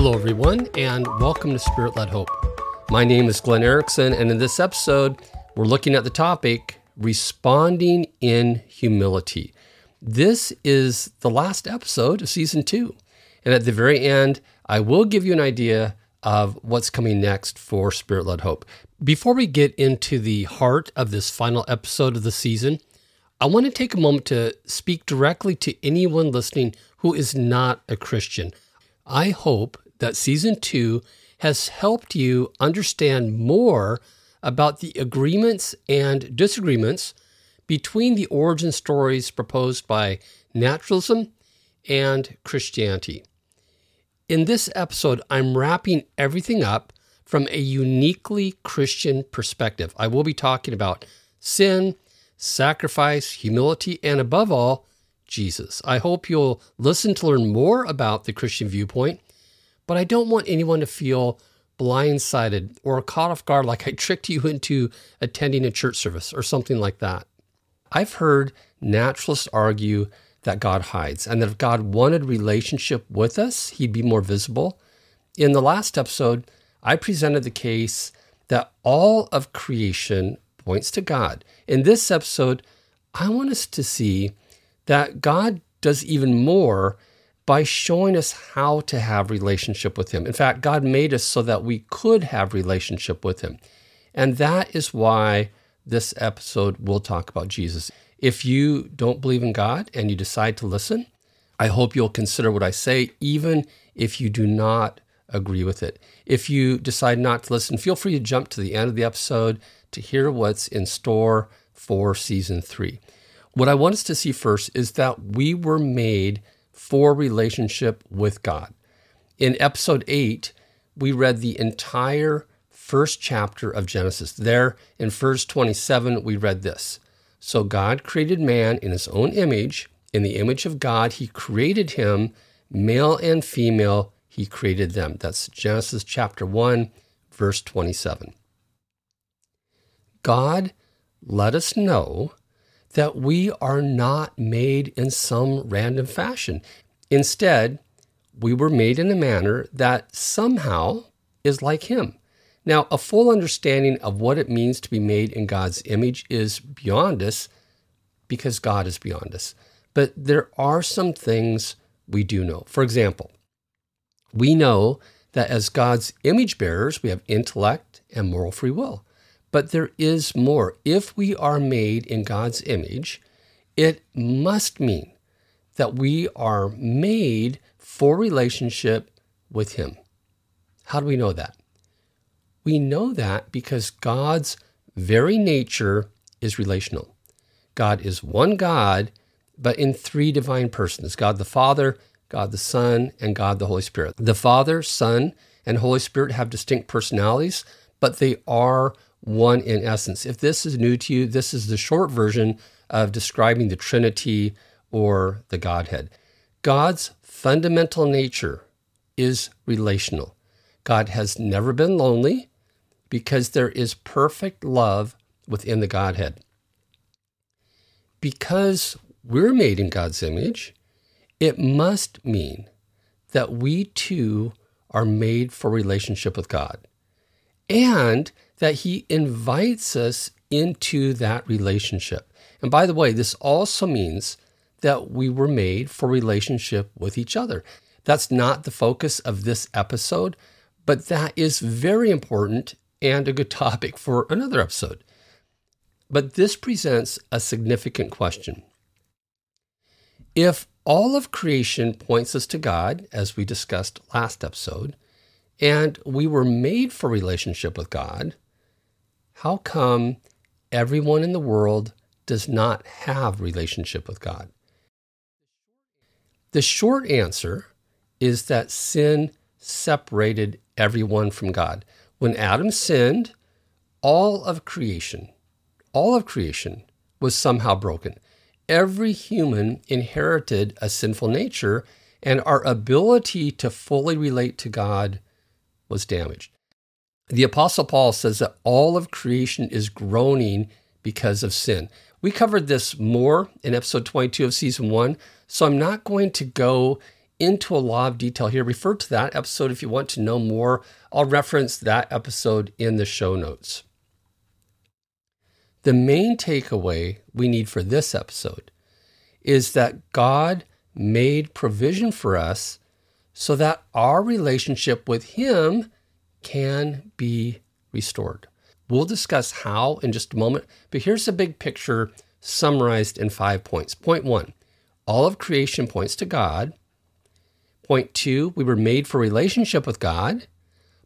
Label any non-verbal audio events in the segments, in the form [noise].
Hello, everyone, and welcome to Spirit Led Hope. My name is Glenn Erickson, and in this episode, we're looking at the topic responding in humility. This is the last episode of season two. And at the very end, I will give you an idea of what's coming next for Spirit Led Hope. Before we get into the heart of this final episode of the season, I want to take a moment to speak directly to anyone listening who is not a Christian. I hope that season two has helped you understand more about the agreements and disagreements between the origin stories proposed by naturalism and Christianity. In this episode, I'm wrapping everything up from a uniquely Christian perspective. I will be talking about sin, sacrifice, humility, and above all, Jesus. I hope you'll listen to learn more about the Christian viewpoint, but I don't want anyone to feel blindsided or caught off guard like I tricked you into attending a church service or something like that. I've heard naturalists argue that God hides and that if God wanted relationship with us, he'd be more visible. In the last episode, I presented the case that all of creation points to God. In this episode, I want us to see that God does even more by showing us how to have relationship with him. In fact, God made us so that we could have relationship with him. And that is why this episode will talk about Jesus. If you don't believe in God and you decide to listen, I hope you'll consider what I say, even if you do not agree with it. If you decide not to listen, feel free to jump to the end of the episode to hear what's in store for season three. What I want us to see first is that we were made for relationship with God. In episode eight, we read the entire first chapter of Genesis. There in verse 27, we read this So God created man in his own image. In the image of God, he created him, male and female, he created them. That's Genesis chapter 1, verse 27. God let us know that we are not made in some random fashion. Instead, we were made in a manner that somehow is like Him. Now, a full understanding of what it means to be made in God's image is beyond us because God is beyond us. But there are some things we do know. For example, we know that as God's image bearers, we have intellect and moral free will. But there is more. If we are made in God's image, it must mean that we are made for relationship with Him. How do we know that? We know that because God's very nature is relational. God is one God, but in three divine persons God the Father, God the Son, and God the Holy Spirit. The Father, Son, and Holy Spirit have distinct personalities, but they are one in essence. If this is new to you, this is the short version of describing the Trinity or the Godhead. God's fundamental nature is relational. God has never been lonely because there is perfect love within the Godhead. Because we're made in God's image, it must mean that we too are made for relationship with God and that He invites us into that relationship. And by the way, this also means that we were made for relationship with each other. That's not the focus of this episode, but that is very important and a good [laughs] topic for another episode. But this presents a significant question. If all of creation points us to God, as we discussed last episode, and we were made for relationship with God, how come everyone in the world does not have relationship with God? The short answer is that sin separated everyone from God. When Adam sinned, all of creation, all of creation was somehow broken every human inherited a sinful nature, and our ability to fully relate to God was damaged. The Apostle Paul says that all of creation is groaning because of sin. We covered this more in episode 22 of season one, so I'm not going to go into a lot of detail here. Refer to that episode if you want to know more. I'll reference that episode in the show notes. The main takeaway we need for this episode is that God made provision for us so that our relationship with Him can be restored. We'll discuss how in just a moment, but here's the big picture summarized in five points. Point one all of creation points to God. Point two, we were made for relationship with God.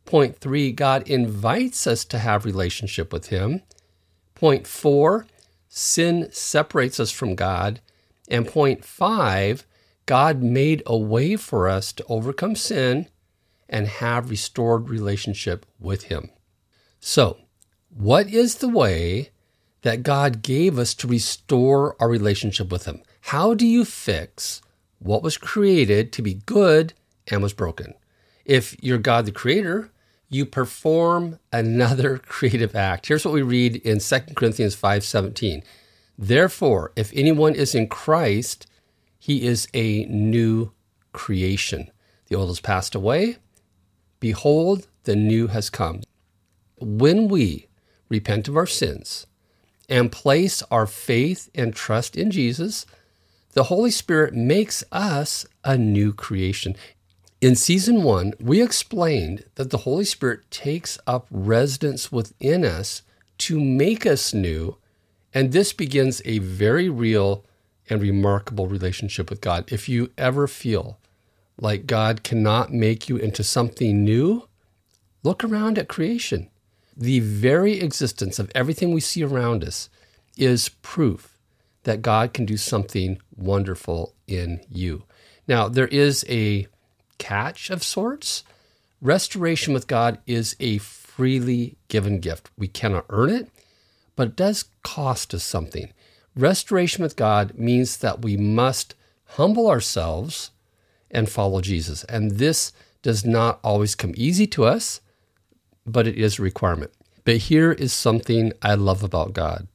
Point three, God invites us to have relationship with Him. Point four, sin separates us from God. And point five, God made a way for us to overcome sin and have restored relationship with Him. So, what is the way that God gave us to restore our relationship with Him? How do you fix what was created to be good and was broken? If you're God the Creator, you perform another [laughs] creative act. Here's what we read in 2 Corinthians 5:17. Therefore, if anyone is in Christ, he is a new creation. The old has passed away. Behold, the new has come. When we repent of our sins and place our faith and trust in Jesus, the Holy Spirit makes us a new creation. In season one, we explained that the Holy Spirit takes up residence within us to make us new, and this begins a very real and remarkable relationship with God. If you ever feel like God cannot make you into something new, look around at creation. The very existence of everything we see around us is proof that God can do something wonderful in you. Now, there is a catch of sorts. Restoration with God is a freely given gift. We cannot earn it, but it does cost us something. Restoration with God means that we must humble ourselves and follow Jesus. And this does not always come easy to us, but it is a requirement. But here is something I love about God.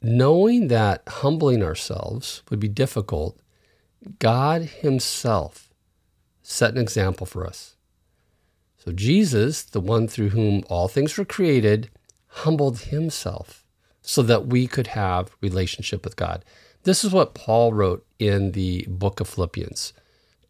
Knowing that humbling ourselves would be difficult, God Himself set an example for us. So Jesus, the one through whom all things were created, humbled himself so that we could have relationship with God. This is what Paul wrote in the book of Philippians.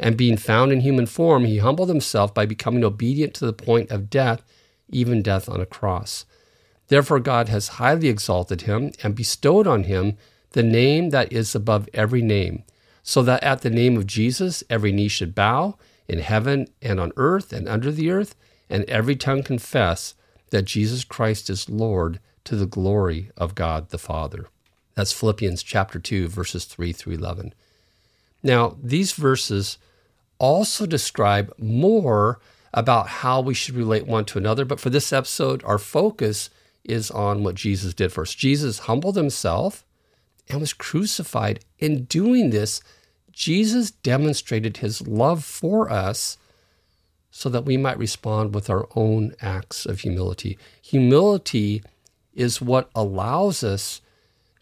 And being found in human form, he humbled himself by becoming obedient to the point of death, even death on a cross. Therefore, God has highly exalted him and bestowed on him the name that is above every name so that at the name of Jesus every knee should bow in heaven and on earth and under the earth, and every tongue confess that Jesus Christ is Lord to the glory of God the Father. That's Philippians chapter 2, verses 3 through 11. Now, these verses also describe more about how we should relate one to another, but for this episode, our focus is on what Jesus did us. Jesus humbled himself and was crucified. In doing this, Jesus demonstrated his love for us so that we might respond with our own acts of humility. Humility is what allows us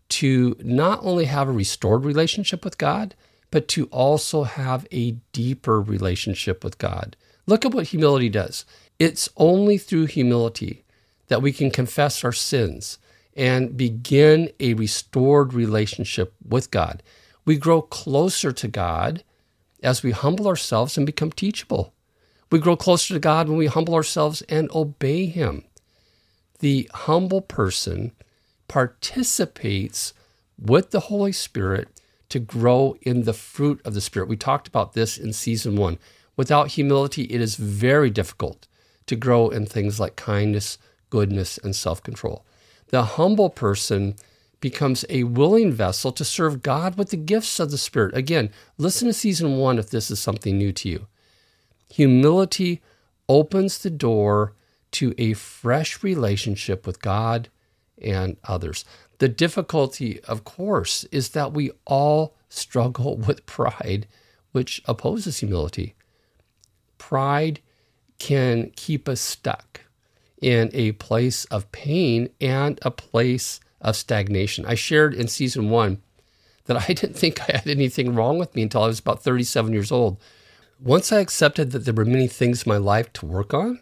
to not only have a restored relationship with God, but to also have a deeper relationship with God. Look at what humility does. It's only through humility that we can confess our sins and begin a restored relationship with God. We grow closer to God as we humble ourselves and become teachable. We grow closer to God when we humble ourselves and obey Him. The humble person participates with the Holy Spirit to grow in the fruit of the Spirit. We talked about this in season one. Without humility, it is very difficult to grow in things like kindness, goodness, and self control. The humble person becomes a willing vessel to serve God with the gifts of the Spirit. Again, listen to season one if this is something new to you. Humility opens the door to a fresh relationship with God and others. The difficulty, of course, is that we all struggle [laughs] with pride, which opposes humility. Pride can keep us stuck in a place of pain and a place of stagnation. I shared in season one that I [laughs] didn't think I had anything wrong with me until I was about 37 years old. Once I accepted that there were many things in my life to work on,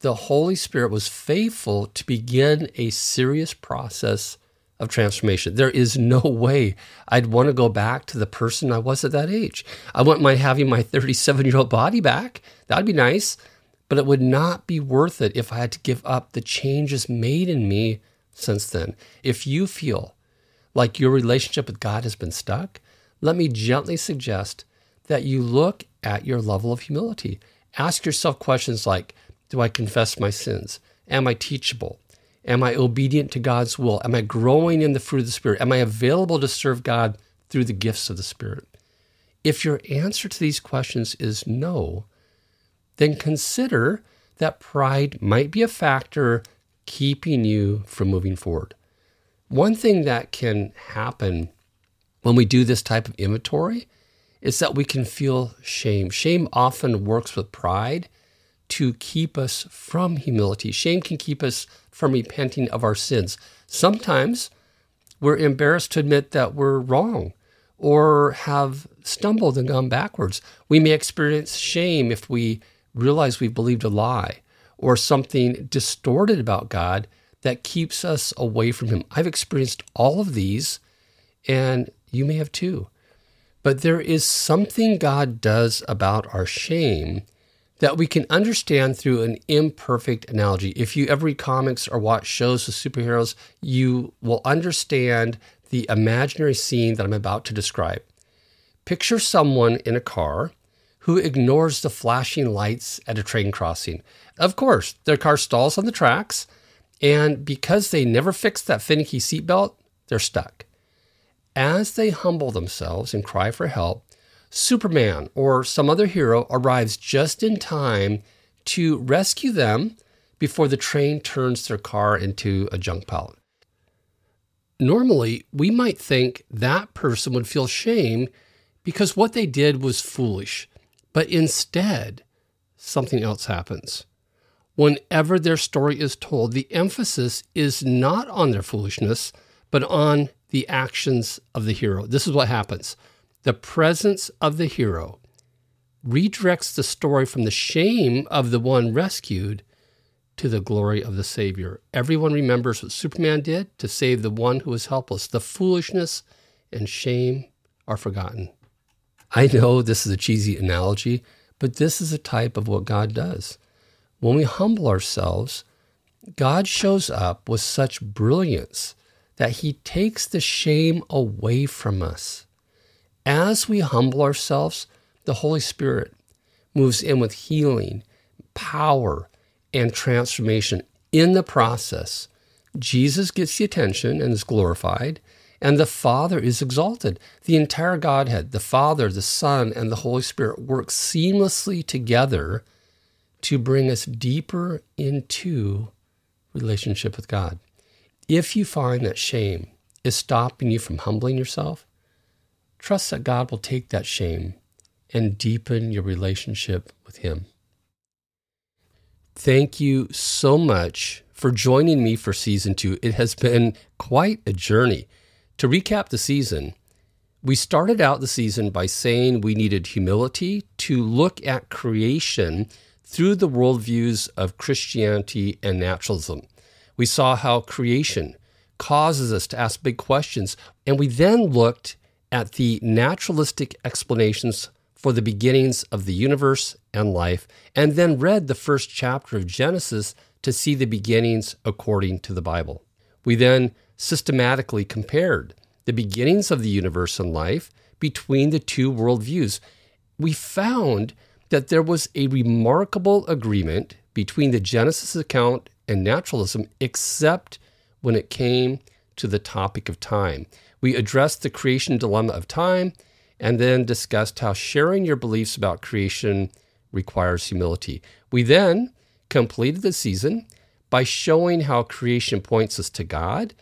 the Holy Spirit was faithful to begin a serious process of transformation. There is no [laughs] way I'd want to go back to the person I was at that age. I wouldn't mind having my [laughs] 37 year old body back. That'd be nice. But it would not be worth it if I had to give up the changes made in me since then. If you feel like your relationship with God has been stuck, let me gently suggest that you look at your level of humility. Ask yourself questions like Do I confess my sins? Am I teachable? Am I obedient to God's will? Am I growing in the fruit of the Spirit? Am I available to serve God through the gifts of the Spirit? If your answer to these questions is no, then consider that pride might be a factor keeping you from moving forward. One thing that can happen when we do this type of inventory is that we can feel shame. Shame often works with pride to keep us from humility. Shame can keep us from repenting of our sins. Sometimes we're embarrassed to admit that we're wrong or have stumbled and gone backwards. We may experience shame if we realize we've believed a lie or something distorted about God that keeps us away from Him. I've experienced all of these, and you may have too. But there is something God does about our shame that we can understand through an imperfect analogy. If you ever read comics or watch shows with superheroes, you will understand the imaginary scene that I'm about to describe. Picture someone in a car who ignores the flashing lights at a train crossing. Of course, their car stalls on the tracks, and because they never fixed that finicky seatbelt, they're stuck. As they humble themselves and cry for help, Superman or some other hero arrives just in time to rescue them before the train turns their car into a junk pile. Normally, we might think that person would feel shame because what they did was foolish, but instead, something else happens. Whenever their story is told, the emphasis is not on their foolishness, but on the actions of the hero. This is what happens the presence of the hero redirects the story from the shame of the one rescued to the glory of the Savior. Everyone remembers what Superman did to save the one who was helpless. The foolishness and shame are forgotten. I know this is a cheesy analogy, but this is a type of what God does. When we humble ourselves, God shows up with such brilliance that he takes the shame away from us. As we humble ourselves, the Holy Spirit moves in with healing, power, and transformation. In the process, Jesus gets the attention and is glorified, and the Father is exalted. The entire Godhead, the Father, the Son, and the Holy Spirit work seamlessly together to bring us deeper into relationship with God. If you find that shame is stopping you from humbling yourself, Trust that God will take that shame and deepen your relationship with Him. Thank you so much for joining me for season two. It has been quite a journey. To recap the season, we started out the season by saying we needed humility to look at creation through the worldviews of Christianity and naturalism. We saw how creation causes us to ask big questions, and we then looked at the naturalistic explanations for the beginnings of the universe and life, and then read the first chapter of Genesis to see the beginnings according to the Bible. We then systematically compared the beginnings of the universe and life between the two worldviews. We found that there was a remarkable agreement between the Genesis account and naturalism, except when it came to the topic of time. We addressed the creation dilemma of time and then discussed how sharing your beliefs about creation requires humility. We then completed the season by showing how creation points us to God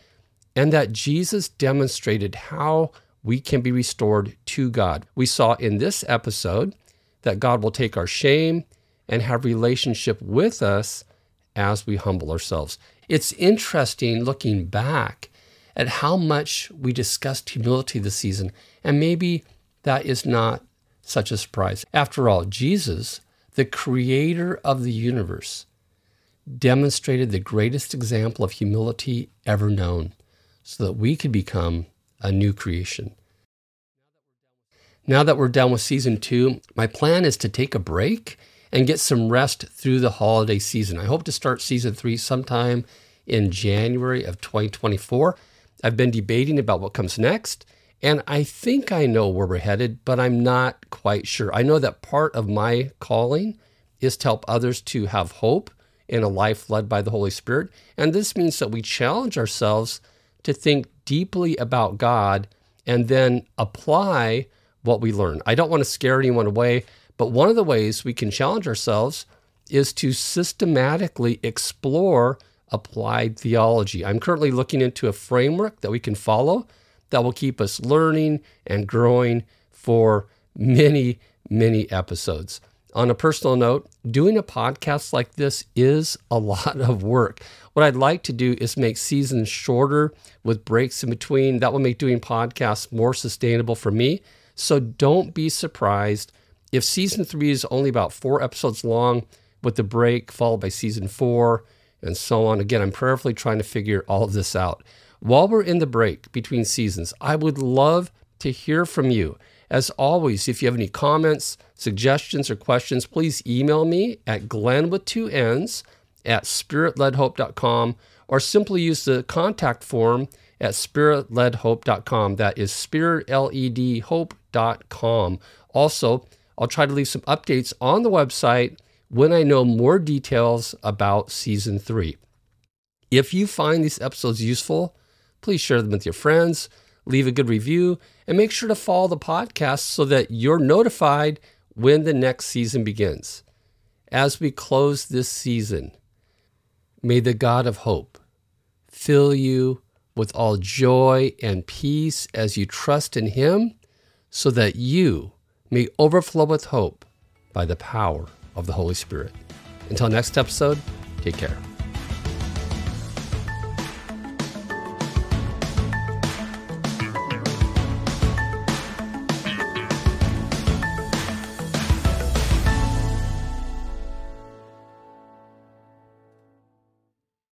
and that Jesus demonstrated how we can be restored to God. We saw in this episode that God will take our shame and have relationship with us as we humble ourselves. It's interesting looking back at how much we discussed humility this season, and maybe that is not such a surprise. After all, Jesus, the creator of the universe, demonstrated the greatest example of humility ever known so that we could become a new creation. Now that we're done with season two, my plan is to take a break and get some rest through the holiday season. I hope to start season three sometime in January of 2024. I've been debating about what comes next, and I think I know where we're headed, but I'm not quite sure. I know that part of my calling is to help others to have hope in a life led by the Holy Spirit. And this means that we challenge ourselves to think deeply about God and then apply what we learn. I don't want to scare anyone away, but one of the ways we can challenge ourselves is to systematically explore applied theology. I'm currently looking into a framework that we can follow that will keep us learning and growing for many, many episodes. On a personal note, doing a podcast like this is a [laughs] lot of work. What I'd like to do is make seasons shorter with breaks in between. That will make doing podcasts more sustainable for me. So don't be surprised if season three is only about four episodes long with the break followed by season four and so on. Again, I'm prayerfully trying to figure all of this out. While we're in the break between seasons, I would love to hear from you. As always, if you have any comments, suggestions, or questions, please email me at glenn with two N's at spiritledhope.com or simply use the contact form at spiritledhope.com. That is spiritledhope.com. Also, I'll try to leave some updates on the website when I know more details about season three. If you find these episodes useful, please share them with your friends, leave a good review, and make sure to follow the podcast so that you're notified when the next season begins. As we close this season, may the God of hope fill you with all joy and peace as you trust in Him, so that you may overflow with hope by the power of the Holy Spirit. Until next episode, take care.